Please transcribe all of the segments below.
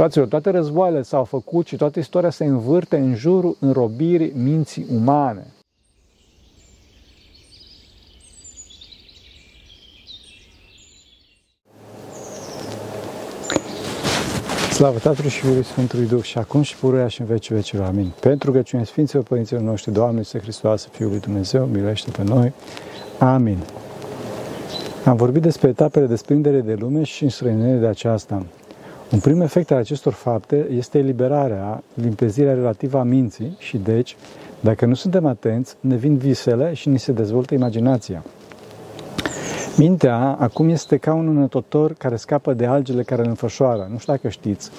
Fraților, toate războaiele s-au făcut și toată istoria se învârte în jurul înrobirii minții umane. Slavă Tatălui și Fiului Sfântului Duh și acum și pururea și în vecii vecilor. Amin. Pentru că cine Sfinților Părinților noștri, Doamne, Să Hristos, Fiul lui Dumnezeu, miluiește pe noi. Amin. Am vorbit despre etapele de sprindere de lume și înstrăinare de aceasta. Un prim efect al acestor fapte este eliberarea, limpezirea relativă a minții și deci, dacă nu suntem atenți, ne vin visele și ni se dezvoltă imaginația. Mintea acum este ca un înătotor care scapă de algele care îl înfășoară. Nu știu dacă știți.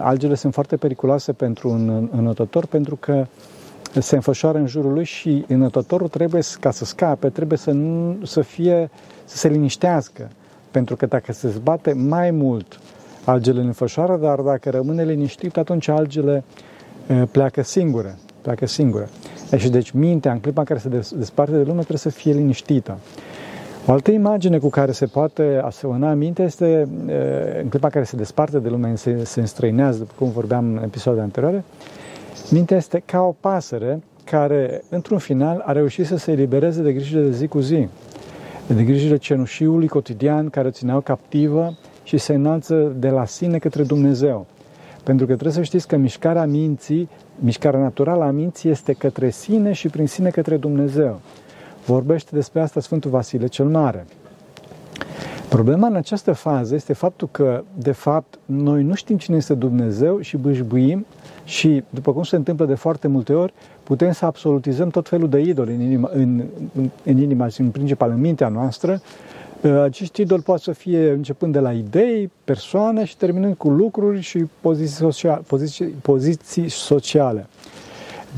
Algele sunt foarte periculoase pentru un înătotor pentru că se înfășoară în jurul lui și înătătorul trebuie, ca să scape, trebuie să, nu, să fie, să se liniștească. Pentru că dacă se zbate mai mult, algele îl înfășoară, dar dacă rămâne liniștit, atunci algele pleacă singure. Pleacă singure. Și deci mintea, în clipa în care se desparte de lume, trebuie să fie liniștită. O altă imagine cu care se poate asemăna mintea este, în clipa în care se desparte de lume, se, se înstrăinează, după cum vorbeam în episoadele anterioare, mintea este ca o pasăre care, într-un final, a reușit să se elibereze de grijile de zi cu zi, de grijile cenușiului cotidian care o țineau captivă și se înalță de la sine către Dumnezeu. Pentru că trebuie să știți că mișcarea minții, mișcarea naturală a minții este către sine și prin sine către Dumnezeu. Vorbește despre asta Sfântul Vasile cel Mare. Problema în această fază este faptul că, de fapt, noi nu știm cine este Dumnezeu și bâșbuim și, după cum se întâmplă de foarte multe ori, putem să absolutizăm tot felul de idoli în inima, în, în, în inima și în principal în mintea noastră. Acești idoli pot să fie începând de la idei, persoane și terminând cu lucruri și poziții, social, poziții, poziții sociale.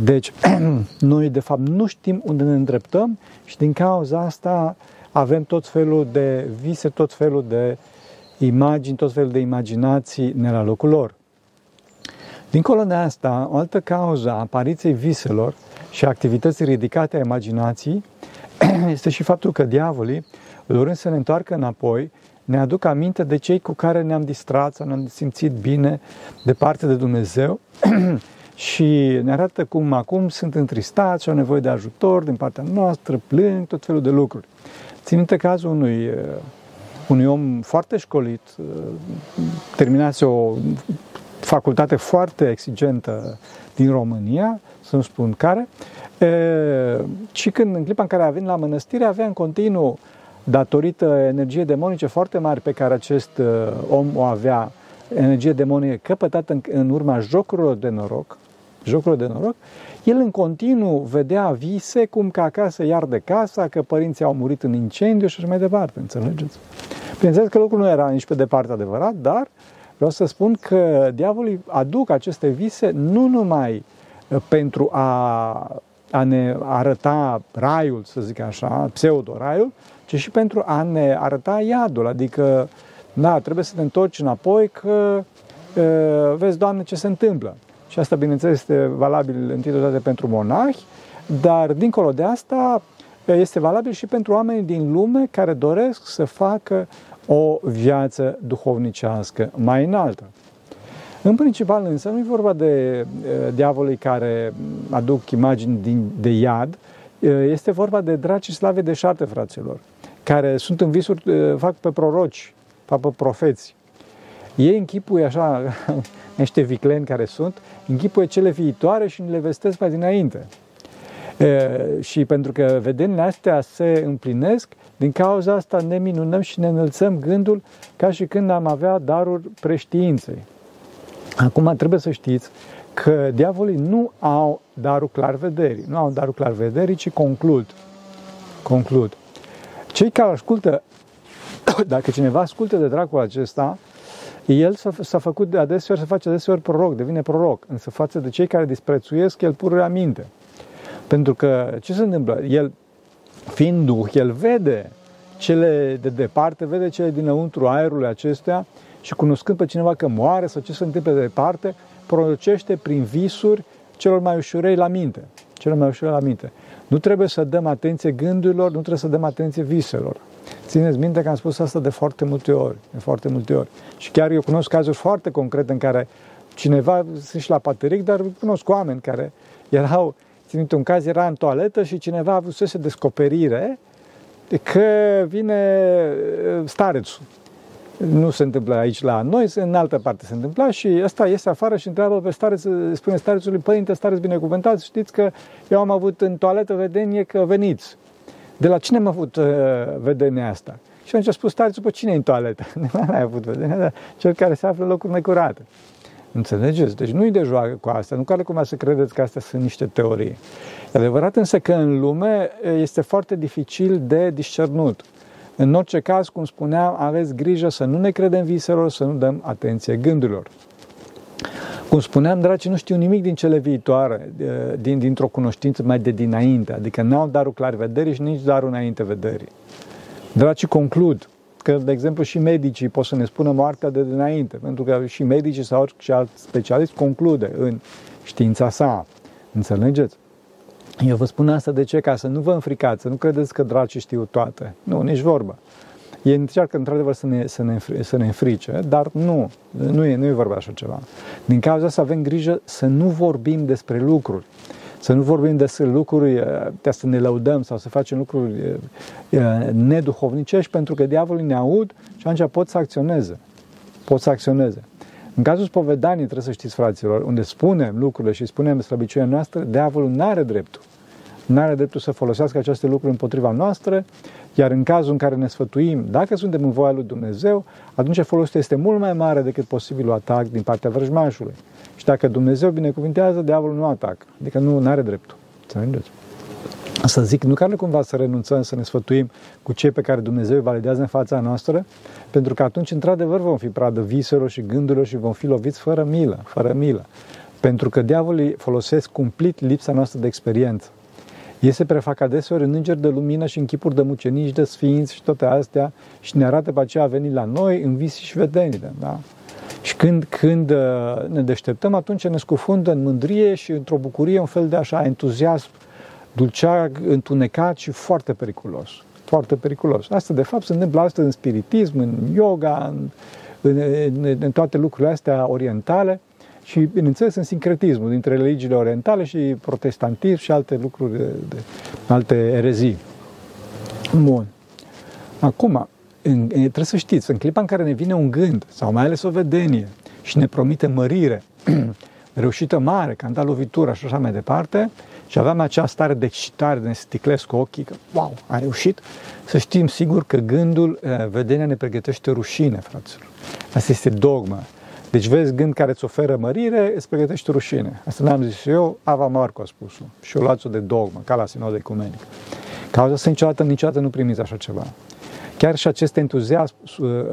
Deci, noi de fapt nu știm unde ne îndreptăm și din cauza asta avem tot felul de vise, tot felul de imagini, tot felul de imaginații ne la locul lor. Dincolo de asta, o altă cauză a apariției viselor și a activității ridicate a imaginației este și faptul că diavolii, dorând să ne întoarcă înapoi, ne aduc aminte de cei cu care ne-am distrat sau ne-am simțit bine departe de Dumnezeu și ne arată cum acum sunt întristați și au nevoie de ajutor din partea noastră, plâng, tot felul de lucruri. Țin minte cazul unui, uh, unui om foarte școlit, uh, terminați o facultate foarte exigentă din România, să nu spun care, și când în clipa în care a venit la mănăstire avea în continuu, datorită energiei demonice foarte mari pe care acest uh, om o avea, energie demonică căpătată în, în urma jocurilor de noroc, jocurile de noroc, el în continuu vedea vise cum că acasă iar de casa, că părinții au murit în incendiu și așa mai departe, înțelegeți? Bineînțeles că lucrul nu era nici pe departe adevărat, dar vreau să spun că diavolii aduc aceste vise nu numai uh, pentru a, a ne arăta raiul, să zic așa, pseudo-raiul, ci și pentru a ne arăta iadul, adică, da, trebuie să te întorci înapoi că uh, vezi, Doamne, ce se întâmplă. Și asta, bineînțeles, este valabil întâi de toate pentru monahi, dar, dincolo de asta, este valabil și pentru oamenii din lume care doresc să facă o viață duhovnicească mai înaltă. În principal însă nu e vorba de diavolii care aduc imagini din, de iad, este vorba de draci slave de șarte, fraților, care sunt în visuri, fac pe proroci, fac pe profeți. Ei închipuie așa, niște vicleni care sunt, închipuie cele viitoare și le vestesc mai dinainte. E, și pentru că vedenile astea se împlinesc, din cauza asta ne minunăm și ne înălțăm gândul ca și când am avea darul preștiinței. Acum trebuie să știți că diavolii nu au darul clarvederii, nu au darul clarvederii, ci conclud. Conclud. Cei care ascultă, dacă cineva ascultă de dracul acesta, el s-a, s-a făcut de adeseori, se face adeseori proroc, devine proroc, însă față de cei care disprețuiesc, el pur minte. Pentru că ce se întâmplă? El, fiind duh, el vede cele de departe, vede cele dinăuntru aerului acestea și cunoscând pe cineva că moare sau ce se întâmplă de departe, producește prin visuri celor mai ușurei la minte. Celor mai ușurei la minte. Nu trebuie să dăm atenție gândurilor, nu trebuie să dăm atenție viselor. Țineți minte că am spus asta de foarte multe ori, de foarte multe ori. Și chiar eu cunosc cazuri foarte concrete în care cineva, sunt și la pateric, dar cunosc oameni care erau, țin un caz, era în toaletă și cineva a avut descoperire că vine uh, starețul. Nu se întâmplă aici la noi, în altă parte se întâmpla și ăsta iese afară și întreabă pe stareț, spune starețului, părinte, stareț binecuvântat, știți că eu am avut în toaletă vedenie că veniți. De la cine am avut uh, vedenia asta? Și atunci a spus starețul, pe cine e în toaletă? Nu ai avut vedenia, dar cel care se află în locuri necurate. Înțelegeți? Deci nu-i de joacă cu asta, nu care cum să credeți că astea sunt niște teorii. E adevărat însă că în lume este foarte dificil de discernut. În orice caz, cum spuneam, aveți grijă să nu ne credem viselor, să nu dăm atenție gândurilor. Cum spuneam, dragi, nu știu nimic din cele viitoare, din, dintr-o cunoștință mai de dinainte, adică n-au darul clar vederii și nici darul înainte vederii. Dragi, conclud că, de exemplu, și medicii pot să ne spună moartea de dinainte, pentru că și medicii sau orice alt specialist conclude în știința sa. Înțelegeți? Eu vă spun asta de ce? Ca să nu vă înfricați, să nu credeți că dracii știu toate. Nu, nici vorbă. Ei încearcă într-adevăr să ne, să, ne, să ne înfrice, dar nu, nu e, nu e vorba așa ceva. Din cauza asta avem grijă să nu vorbim despre lucruri. Să nu vorbim despre lucruri, de să ne lăudăm sau să facem lucruri neduhovnicești, pentru că diavolul ne aud și atunci pot să acționeze. Pot să acționeze. În cazul spovedanii, trebuie să știți, fraților, unde spunem lucrurile și spunem slăbiciunea noastră, diavolul nu are dreptul. Nu are dreptul să folosească aceste lucruri împotriva noastră, iar în cazul în care ne sfătuim, dacă suntem în voia lui Dumnezeu, atunci folosirea este mult mai mare decât posibilul atac din partea vrăjmașului. Și dacă Dumnezeu binecuvintează, diavolul nu atacă. Adică nu are dreptul. Înțelegeți? Să zic, nu care cumva să renunțăm să ne sfătuim cu cei pe care Dumnezeu îi validează în fața noastră, pentru că atunci, într-adevăr, vom fi pradă viselor și gândurilor și vom fi loviți fără milă, fără milă. Pentru că diavolii folosesc cumplit lipsa noastră de experiență. Ei se prefac adeseori în îngeri de lumină și în chipuri de mucenici, de sfinți și toate astea și ne arată pe aceea a venit la noi în visi și vedenile. Da? Și când, când uh, ne deșteptăm, atunci ne scufundă în mândrie și într-o bucurie, un fel de așa entuziasm dulceag, întunecat și foarte periculos. Foarte periculos. Asta, de fapt, se întâmplă astăzi în spiritism, în yoga, în, în, în, în toate lucrurile astea orientale și, bineînțeles, în sincretismul dintre religiile orientale și protestantism și alte lucruri, de, de, alte erezii. Bun. Acum, în, trebuie să știți, în clipa în care ne vine un gând, sau mai ales o vedenie, și ne promite mărire, reușită mare, că am dat lovitura și așa mai departe, și aveam acea stare de excitare, de ne sticlesc cu ochii, că wow, a reușit, să știm sigur că gândul, eh, vedenia ne pregătește rușine, fraților. Asta este dogma. Deci vezi gând care îți oferă mărire, îți pregătește rușine. Asta n-am zis eu, Ava Marco a spus-o. Și eu luați-o de dogmă, ca la sinod ecumenic. Cauza să niciodată, niciodată nu primiți așa ceva. Chiar și acest entuziasm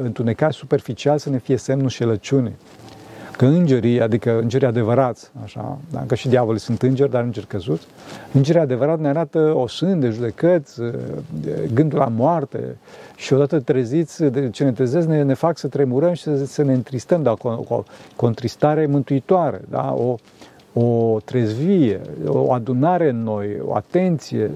întunecat superficial să ne fie semnul șelăciunii. Că îngerii, adică îngerii adevărați, așa, da? că și diavolii sunt îngeri, dar îngeri căzuți, îngerii adevărat ne arată o sânde, judecăți, gândul la moarte și odată treziți, de ce ne trezesc, ne, ne fac să tremurăm și să, să ne întristăm, da? cu, cu, cu o întristare mântuitoare, da? o, o trezvie, o adunare în noi, o atenție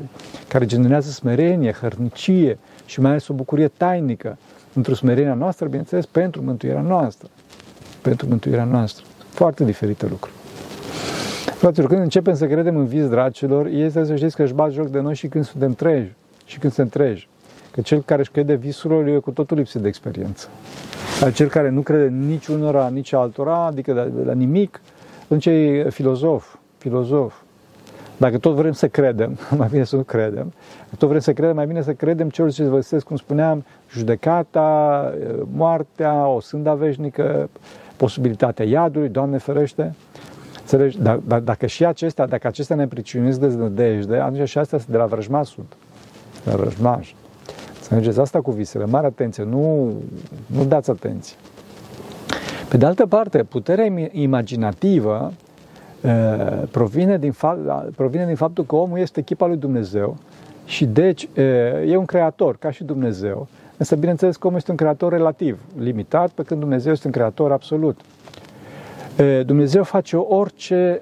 care generează smerenie, hărnicie și mai ales o bucurie tainică într-o smerenia noastră, bineînțeles, pentru mântuirea noastră pentru mântuirea noastră. Foarte diferite lucruri. Fraților, când începem să credem în vis dracilor, este să știți că își bat joc de noi și când suntem treji și când suntem treji. Că cel care își crede visurilor e cu totul lipsit de experiență. Dar cel care nu crede nici unora, nici altora, adică de, de la nimic, atunci e filozof, filozof. Dacă tot vrem să credem, mai bine să nu credem, dacă tot vrem să credem, mai bine să credem celor ce vă cum spuneam, judecata, moartea, o sânda veșnică, posibilitatea iadului, Doamne ferește. Înțelegi? Dar, dar dacă și acestea, dacă acestea ne pricinesc de nădejde, atunci și astea sunt de la vrăjmaș sunt. De la vrăjmaș. Înțelegeți? Asta cu visele. Mare atenție. Nu, nu dați atenție. Pe de altă parte, puterea imaginativă provine din, fapt, provine din faptul că omul este echipa lui Dumnezeu și deci e un creator, ca și Dumnezeu. Însă, bineînțeles, că omul este un creator relativ, limitat, pe când Dumnezeu este un creator absolut. Dumnezeu face orice,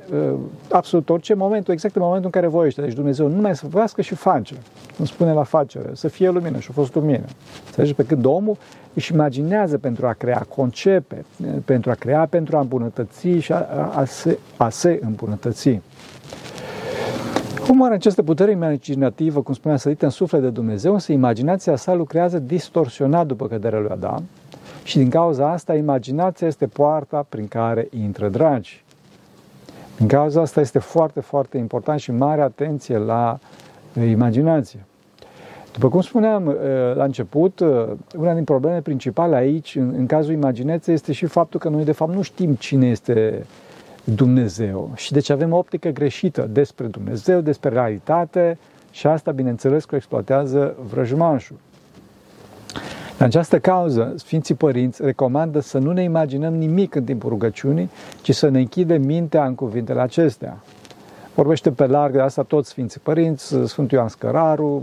absolut orice, momentul, exact în momentul în care voiește. Deci Dumnezeu nu mai să vorbească și face. Cum spune la facere, să fie lumină și a fost lumină. Înțelegi? Pe când omul își imaginează pentru a crea, concepe, pentru a crea, pentru a îmbunătăți și a, a, se, a se îmbunătăți. Cum are această putere imaginativă, cum spunea, sărită în suflet de Dumnezeu, însă imaginația sa lucrează distorsionat după căderea lui Adam și din cauza asta imaginația este poarta prin care intră dragi. Din cauza asta este foarte, foarte important și mare atenție la imaginație. După cum spuneam uh, la început, uh, una din problemele principale aici, în, în cazul imaginației, este și faptul că noi de fapt nu știm cine este Dumnezeu și deci avem o optică greșită despre Dumnezeu, despre realitate și asta, bineînțeles, că exploatează vrăjmașul. În această cauză, Sfinții Părinți recomandă să nu ne imaginăm nimic în timpul rugăciunii, ci să ne închidem mintea în cuvintele acestea. Vorbește pe larg de asta toți Sfinții Părinți, Sfântul Ioan Scăraru,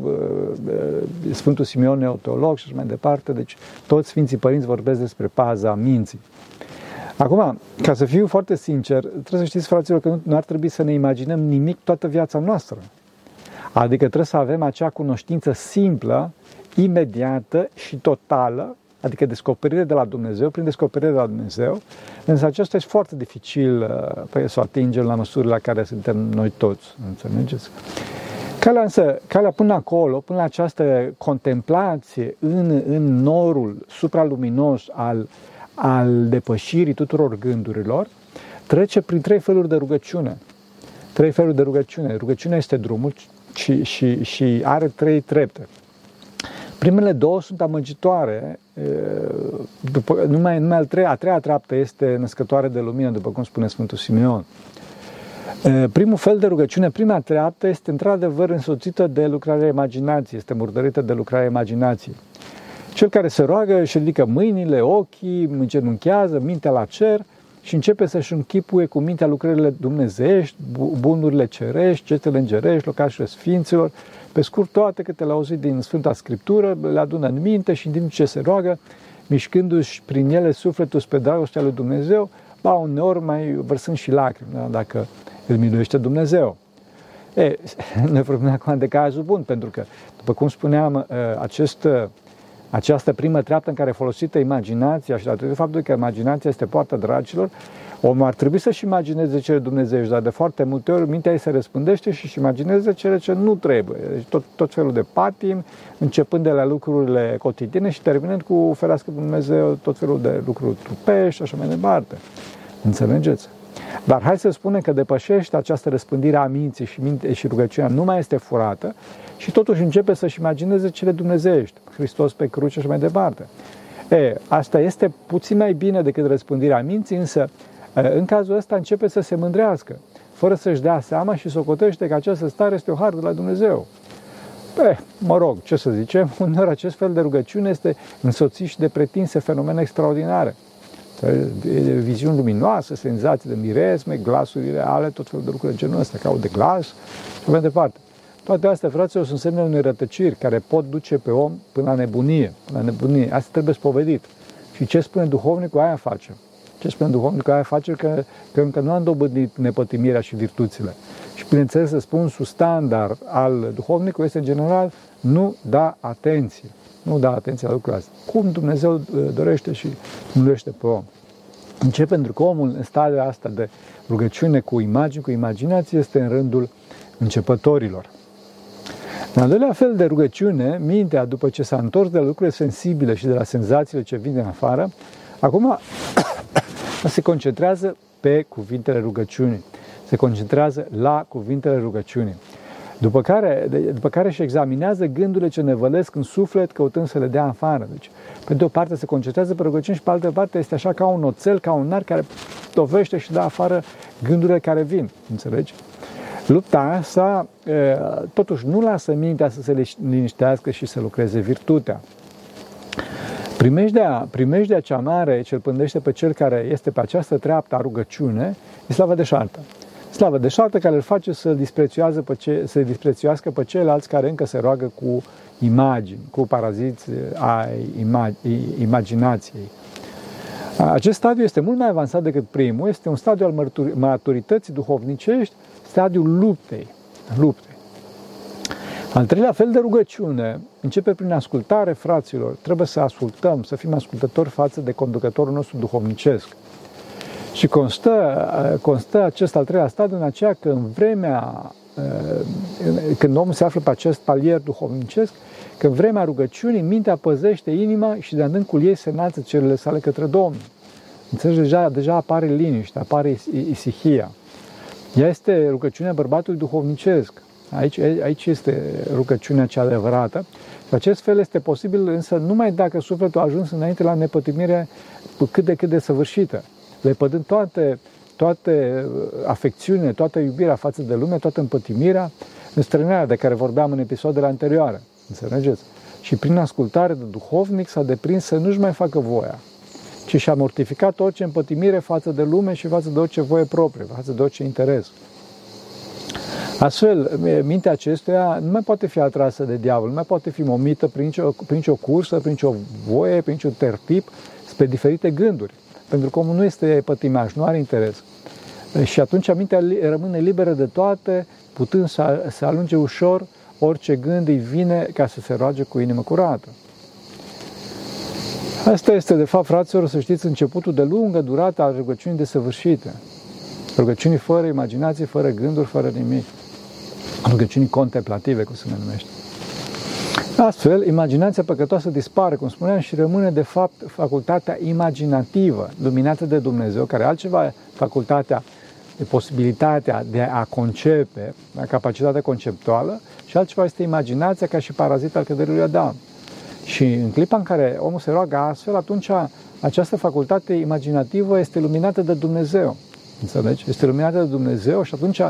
Sfântul Simeon Neoteolog și așa mai departe. Deci toți Sfinții Părinți vorbesc despre paza minții. Acum, ca să fiu foarte sincer, trebuie să știți, fraților, că nu ar trebui să ne imaginăm nimic toată viața noastră. Adică trebuie să avem acea cunoștință simplă, imediată și totală, adică descoperire de la Dumnezeu, prin descoperire de la Dumnezeu, însă acesta este foarte dificil uh, să o atingem la măsurile la care suntem noi toți, înțelegeți? Calea însă, calea până acolo, până la această contemplație în, în norul supraluminos al al depășirii tuturor gândurilor, trece prin trei feluri de rugăciune. Trei feluri de rugăciune. Rugăciunea este drumul și, și, și are trei trepte. Primele două sunt amăgitoare, după, numai, numai a, treia, a treia treaptă este născătoare de lumină, după cum spune Sfântul Simeon. Primul fel de rugăciune, prima treaptă, este într-adevăr însoțită de lucrarea imaginației, este murdărită de lucrarea imaginației. Cel care se roagă își ridică mâinile, ochii, îngenunchează, mintea la cer și începe să-și închipuie cu mintea lucrările dumnezeiești, bunurile cerești, cetele îngerești, locașurile sfinților, pe scurt toate câte le-a auzit din Sfânta Scriptură, le adună în minte și în timp ce se roagă, mișcându-și prin ele sufletul spre dragostea lui Dumnezeu, ba uneori mai vărsând și lacrimi, da? dacă îl miluiește Dumnezeu. E, ne vorbim acum de cazul bun, pentru că, după cum spuneam, acest această primă treaptă în care folosită imaginația și datorită faptului că imaginația este poarta dragilor, omul ar trebui să-și imagineze cele Dumnezeu, dar de foarte multe ori mintea ei se răspândește și își imagineze cele ce nu trebuie. Deci tot, tot felul de patim, începând de la lucrurile cotidiene și terminând cu ferească Dumnezeu tot felul de lucruri trupești și așa mai departe. Înțelegeți? Dar hai să spunem că depășește această răspândire a minții și, minte, și rugăciunea nu mai este furată și totuși începe să-și imagineze cele dumnezeiești, Hristos pe cruce și mai departe. E, asta este puțin mai bine decât răspândirea minții, însă în cazul ăsta începe să se mândrească, fără să-și dea seama și socotește că această stare este o hară de la Dumnezeu. Pe, mă rog, ce să zicem, uneori acest fel de rugăciune este însoțit și de pretinse fenomene extraordinare. Viziuni luminoase, senzații de miresme, glasuri reale, tot felul de lucruri de genul ăsta, ca de glas și mai departe. Toate astea, fraților, sunt semne unei rătăciri care pot duce pe om până la nebunie. Până la nebunie. Asta trebuie spovedit. Și ce spune duhovnicul, aia face. Ce spune duhovnicul, aia face că, că încă nu am dobândit nepătimirea și virtuțile. Și, bineînțeles, răspunsul standard al duhovnicului este, în general, nu da atenție. Nu da atenție la lucrurile astea. Cum Dumnezeu uh, dorește și nulește pe om. În ce? Pentru că omul în stadiul asta de rugăciune cu imagini, cu imaginație, este în rândul începătorilor. În al doilea fel de rugăciune, mintea, după ce s-a întors de la lucrurile sensibile și de la senzațiile ce vin din afară, acum se concentrează pe cuvintele rugăciunii. Se concentrează la cuvintele rugăciunii. După care, după care își examinează gândurile ce ne vălesc în suflet, căutând să le dea afară. Deci, pe de o parte se concentrează pe rugăciuni și pe altă parte este așa ca un oțel, ca un nar care tovește și dă afară gândurile care vin. Înțelegi? Lupta asta totuși nu lasă mintea să se liniștească și să lucreze virtutea. Primejdea, primejdea cea mare ce îl pândește pe cel care este pe această treaptă a rugăciune e slavă de șartă. Slavă de șartă care îl face să disprețuiască pe, ce, să disprețuiască pe ceilalți care încă se roagă cu imagini, cu paraziți ai imag, imaginației. Acest stadiu este mult mai avansat decât primul, este un stadiu al maturității duhovnicești, stadiul luptei. luptei. Al treilea fel de rugăciune începe prin ascultare, fraților. Trebuie să ascultăm, să fim ascultători față de conducătorul nostru duhovnicesc. Și constă, constă acest al treilea stadiu în aceea că în vremea, când omul se află pe acest palier duhovnicesc, că în vremea rugăciunii mintea păzește inima și de adâncul ei se înalță cerurile sale către Domnul. Înțelegi, deja, deja apare liniște, apare isihia. Ea este rugăciunea bărbatului duhovnicesc. Aici, aici este rugăciunea cea adevărată. Și acest fel este posibil însă numai dacă sufletul a ajuns înainte la nepătimire cât de cât de săvârșită. Lepădând toate, toate afecțiunile, toată iubirea față de lume, toată împătimirea, înstrăinarea de care vorbeam în episoadele anterioare. Înțelegeți? Și prin ascultare de duhovnic s-a deprins să nu-și mai facă voia, ci și-a mortificat orice împătimire față de lume și față de orice voie proprie, față de orice interes. Astfel, mintea acestuia nu mai poate fi atrasă de diavol, nu mai poate fi momită prin nicio, prin nicio cursă, prin nicio voie, prin niciun tertip, spre diferite gânduri. Pentru că omul nu este pătimaș, nu are interes. Și atunci mintea rămâne liberă de toate, putând să, să alunge ușor orice gând îi vine ca să se roage cu inimă curată. Asta este, de fapt, fraților, să știți, începutul de lungă durată al rugăciunii desăvârșite. Rugăciunii fără imaginație, fără gânduri, fără nimic. Rugăciunii contemplative, cum se numește. Astfel, imaginația păcătoasă dispare, cum spuneam, și rămâne, de fapt, facultatea imaginativă, luminată de Dumnezeu, care altceva facultatea, posibilitatea de a concepe, capacitatea conceptuală, și altceva este imaginația ca și parazit al căderii lui Adam. Și în clipa în care omul se roagă astfel, atunci această facultate imaginativă este luminată de Dumnezeu. Înțelegi? Este luminată de Dumnezeu și atunci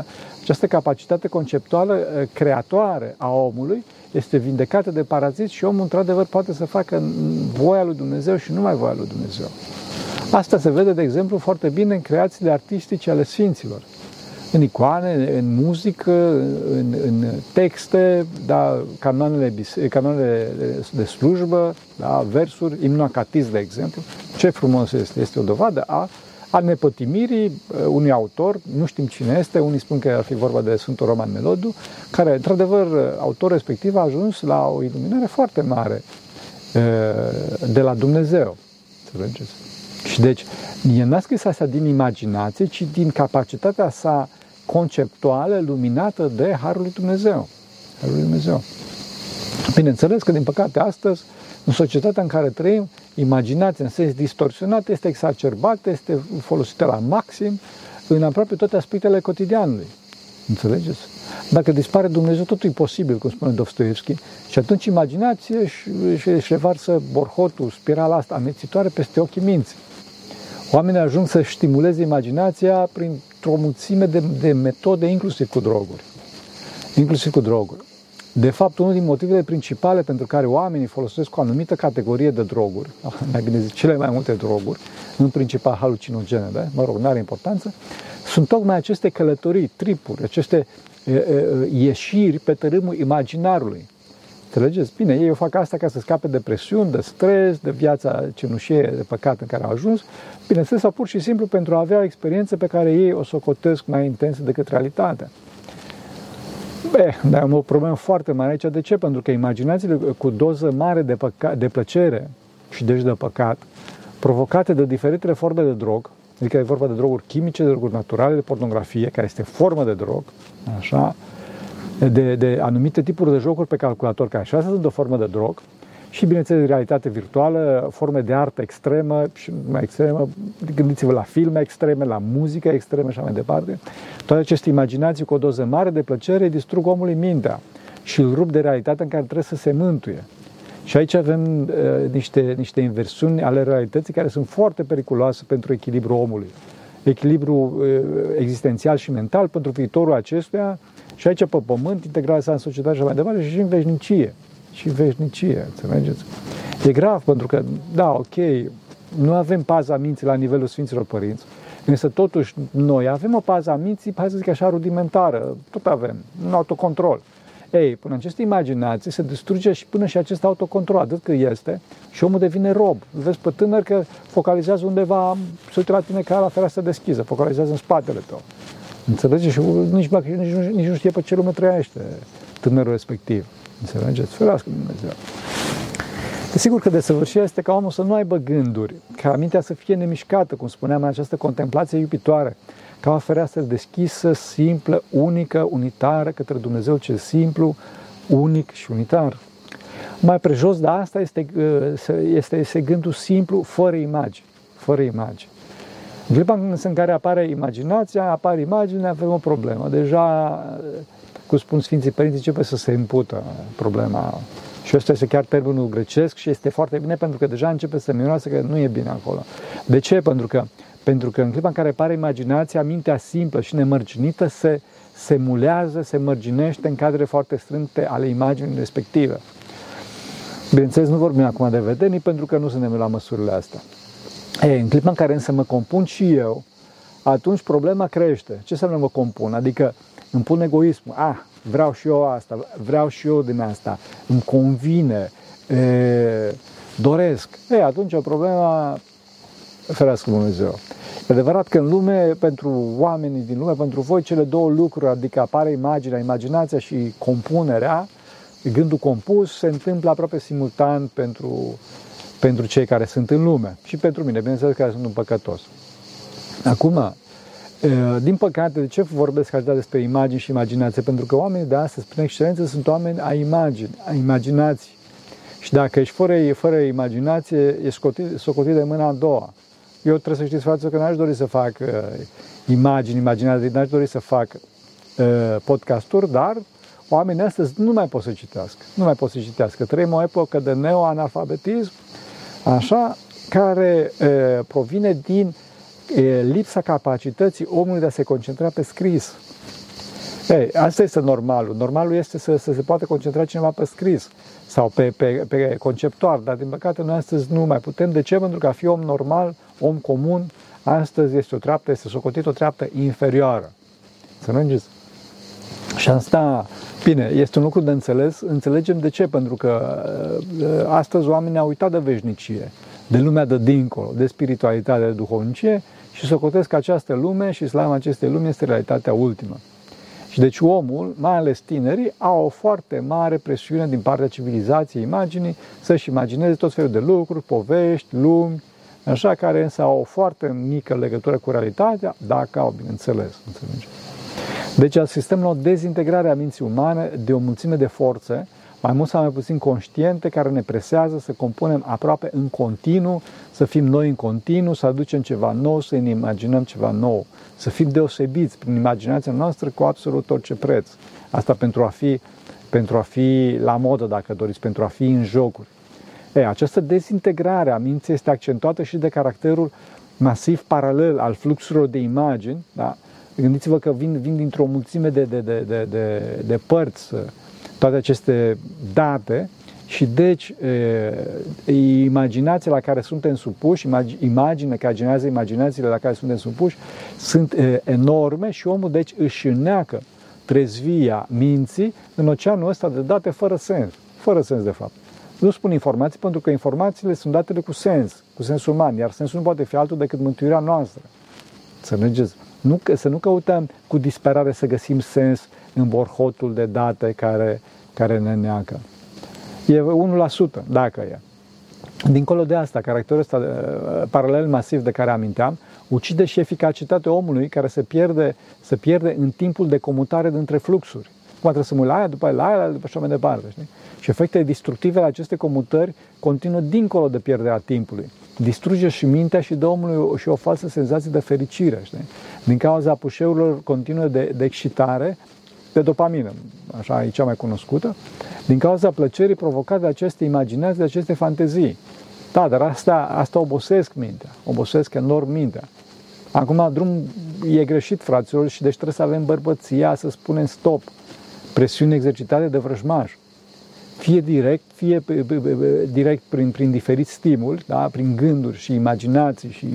această capacitate conceptuală eh, creatoare a omului este vindecată de parazit și omul într-adevăr poate să facă voia lui Dumnezeu și numai voia lui Dumnezeu. Asta se vede, de exemplu, foarte bine în creațiile artistice ale Sfinților. În icoane, în muzică, în, în texte, da, canoanele, canoanele de slujbă, da, versuri, imnoacatis, de exemplu. Ce frumos este! Este o dovadă a al nepătimirii uh, unui autor, nu știm cine este, unii spun că ar fi vorba de Sfântul Roman Melodu, care, într-adevăr, autorul respectiv a ajuns la o iluminare foarte mare uh, de la Dumnezeu. Înțelegeți? Și deci, el n-a scris asta din imaginație, ci din capacitatea sa conceptuală, luminată de Harul lui Dumnezeu. Harul lui Dumnezeu. Bineînțeles că, din păcate, astăzi, în societatea în care trăim, imaginația în sens distorsionat este exacerbată, este folosită la maxim în aproape toate aspectele cotidianului. Înțelegeți? Dacă dispare Dumnezeu, totul e posibil, cum spune Dostoevski, și atunci imaginație și, și, și revarsă borhotul, spirala asta amețitoare peste ochii minții. Oamenii ajung să stimuleze imaginația printr-o mulțime de, de metode, inclusiv cu droguri. Inclusiv cu droguri. De fapt, unul din motivele principale pentru care oamenii folosesc o anumită categorie de droguri, mai bine zis, cele mai multe droguri, în principal halucinogene, da? mă rog, nu are importanță, sunt tocmai aceste călătorii, tripuri, aceste e, e, ieșiri pe tărâmul imaginarului. Înțelegeți? Bine, ei o fac asta ca să scape de presiuni, de stres, de viața cenușie, de păcat în care au ajuns. Bineînțeles, sau pur și simplu pentru a avea o experiență pe care ei o socotesc mai intensă decât realitatea. Be, dar am o problemă foarte mare aici. De ce? Pentru că imaginațiile cu doză mare de, păca- de plăcere și deci de păcat, provocate de diferite forme de drog, adică e vorba de droguri chimice, de droguri naturale, de pornografie, care este formă de drog, așa, de, de anumite tipuri de jocuri pe calculator, care și astea sunt o formă de drog, și, bineînțeles, realitate virtuală, forme de artă extremă și mai extremă. Gândiți-vă la filme extreme, la muzică extremă și așa mai departe. Toate aceste imaginații cu o doză mare de plăcere distrug omului mintea și îl rup de realitatea în care trebuie să se mântuie. Și aici avem uh, niște, niște inversiuni ale realității care sunt foarte periculoase pentru echilibrul omului. Echilibru uh, existențial și mental pentru viitorul acestuia și aici pe pământ, integrarea sa în societate și mai departe și în veșnicie și veșnicie, înțelegeți? E grav pentru că, da, ok, nu avem paza minții la nivelul Sfinților Părinți, însă totuși noi avem o pază a minții, hai să zic așa, rudimentară, tot avem, un autocontrol. Ei, până această imaginație se distruge și până și acest autocontrol, atât cât este, și omul devine rob. Vezi pe tânăr că focalizează undeva, se uită la tine ca la fereastră deschisă, focalizează în spatele tău. Înțelegi? Și nici, nici, nici, nici nu știe pe ce lume trăiește tânărul respectiv. Înțelegeți? Ferească Dumnezeu. Desigur că desăvârșirea este ca omul să nu aibă gânduri, ca mintea să fie nemișcată, cum spuneam, în această contemplație iubitoare, ca o fereastră deschisă, simplă, unică, unitară, către Dumnezeu cel simplu, unic și unitar. Mai prejos de asta este, uh, este, este gândul simplu, fără imagini. Fără imagini. În clipa în care apare imaginația, apare imaginea, avem o problemă. Deja, cum spun Sfinții Părinți, începe să se impută problema. Și ăsta este chiar termenul grecesc și este foarte bine pentru că deja începe să miroase că nu e bine acolo. De ce? Pentru că, pentru că în clipa în care apare imaginația, mintea simplă și nemărginită se, se mulează, se mărginește în cadre foarte strânte ale imaginii respective. Bineînțeles, nu vorbim acum de vedenii pentru că nu suntem la măsurile astea. E, în clipa în care însă mă compun și eu, atunci problema crește. Ce înseamnă mă compun? Adică îmi pun egoismul. Ah, vreau și eu asta, vreau și eu din asta, îmi convine, e, doresc. E, atunci o problemă, ferească Dumnezeu. E adevărat că în lume, pentru oamenii din lume, pentru voi, cele două lucruri, adică apare imaginea, imaginația și compunerea, gândul compus, se întâmplă aproape simultan pentru pentru cei care sunt în lume și pentru mine, bineînțeles, care sunt un păcătos. Acum, din păcate, de ce vorbesc așa despre imagini și imaginație? Pentru că oamenii de astăzi, prin excelență, sunt oameni a imagini, a imaginații. Și dacă ești fără, fără imaginație, ești scotit, socotit de mâna a doua. Eu trebuie să știți, frate, că n-aș dori să fac uh, imagini, imaginații, n-aș dori să fac uh, podcasturi, dar oamenii astăzi nu mai pot să citească. Nu mai pot să citească. Trăim o epocă de neoanalfabetism, așa, care e, provine din e, lipsa capacității omului de a se concentra pe scris. Ei, asta este normalul. Normalul este să, să se poată concentra cineva pe scris sau pe, pe, pe conceptual, dar din păcate noi astăzi nu mai putem. De ce? Pentru că a fi om normal, om comun, astăzi este o treaptă, este socotit o treaptă inferioară. Să Înțelegeți? Și asta, bine, este un lucru de înțeles. Înțelegem de ce, pentru că uh, astăzi oamenii au uitat de veșnicie, de lumea de dincolo, de spiritualitate, de duhovnicie și socotesc că această lume și slava acestei lumi este realitatea ultimă. Și deci omul, mai ales tinerii, au o foarte mare presiune din partea civilizației imaginii să-și imagineze tot felul de lucruri, povești, lumi, așa, care însă au o foarte mică legătură cu realitatea, dacă au, bineînțeles. Înțelegeți? Deci asistăm la o dezintegrare a minții umane de o mulțime de forțe, mai mult sau mai puțin conștiente, care ne presează să compunem aproape în continuu, să fim noi în continuu, să aducem ceva nou, să ne imaginăm ceva nou, să fim deosebiți prin imaginația noastră cu absolut orice preț. Asta pentru a fi, pentru a fi la modă, dacă doriți, pentru a fi în jocuri. E, această dezintegrare a minții este accentuată și de caracterul masiv paralel al fluxurilor de imagini, da? Gândiți-vă că vin, vin dintr-o mulțime de, de, de, de, de, de părți uh, toate aceste date și deci e, imaginația la care suntem supuși, imagine care generează imaginațiile la care suntem supuși, sunt e, enorme și omul deci își înneacă trezvia minții în oceanul ăsta de date fără sens, fără sens de fapt. Nu spun informații pentru că informațiile sunt datele cu sens, cu sens uman, iar sensul nu poate fi altul decât mântuirea noastră. Să mergeți. Nu, să nu căutăm cu disperare să găsim sens în borhotul de date care, care ne neacă. E 1%, dacă e. Dincolo de asta, caracterul ăsta uh, paralel masiv de care aminteam, ucide și eficacitatea omului care se pierde, se pierde în timpul de comutare dintre fluxuri. Cum trebuie să mă la aia, după aia la aia, după așa mai departe. Știi? Și efectele destructive ale acestei comutări continuă dincolo de pierderea timpului distruge și mintea și dă omului și o falsă senzație de fericire, știi? Din cauza pușeurilor continue de, de excitare, de dopamină, așa e cea mai cunoscută, din cauza plăcerii provocate de aceste imaginații, de aceste fantezii. Da, dar asta, asta obosesc mintea, obosesc enorm mintea. Acum, drum e greșit, fraților, și deci trebuie să avem bărbăția, să spunem stop. Presiuni exercitate de vrăjmaș fie direct, fie direct prin, prin diferiți stimuli, da? prin gânduri și imaginații și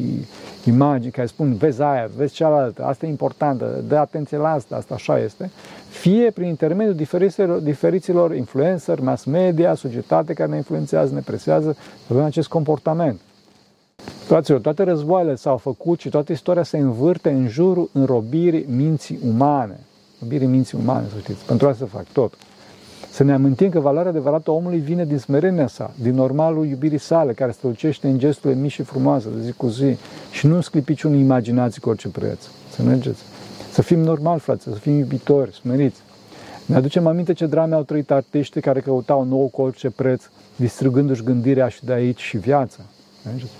imagini care spun vezi aia, vezi cealaltă, asta e importantă, dă atenție la asta, asta așa este, fie prin intermediul diferiților, diferiților influencer, mass media, societate care ne influențează, ne presează să avem acest comportament. Fraților, toate războaiele s-au făcut și toată istoria se învârte în jurul înrobirii minții umane. Înrobirii minții umane, să știți. Pentru asta se fac tot. Să ne amintim că valoarea adevărată a omului vine din smerenia sa, din normalul iubirii sale, care strălucește în gesturile mici și frumoase de zi cu zi și nu în sclipiciunii imaginații cu orice preț. Să mergeți. Să fim normali, frate, să fim iubitori, smeriți. Ne aducem aminte ce drame au trăit artiștii care căutau nou cu orice preț, distrugându-și gândirea și de aici și viața. Mergeți.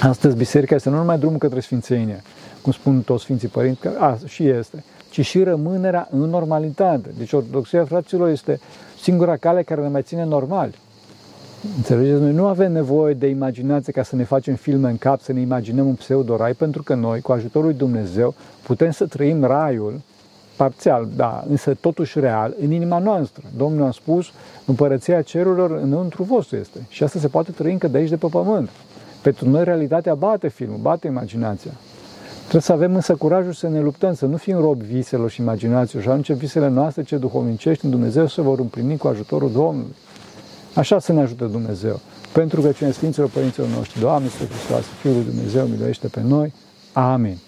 Astăzi biserica este nu numai drumul către sfințenie, cum spun toți Sfinții Părinți, că a, și este, ci și rămânerea în normalitate. Deci ortodoxia fraților este singura cale care ne mai ține normali. Înțelegeți? Noi nu avem nevoie de imaginație ca să ne facem filme în cap, să ne imaginăm un pseudo-rai, pentru că noi, cu ajutorul lui Dumnezeu, putem să trăim raiul parțial, da, însă totuși real, în inima noastră. Domnul a spus, împărăția cerurilor înăuntru vostru este. Și asta se poate trăi încă de aici, de pe pământ. Pentru noi realitatea bate filmul, bate imaginația. Trebuie să avem însă curajul să ne luptăm, să nu fim robi viselor și imaginațiilor și atunci visele noastre ce duhovnicești în Dumnezeu se vor împlini cu ajutorul Domnului. Așa să ne ajute Dumnezeu. Pentru că cine Sfinților Părinților noștri, Doamne, Sfântul Hristos, Fiul lui Dumnezeu, miluiește pe noi. Amin.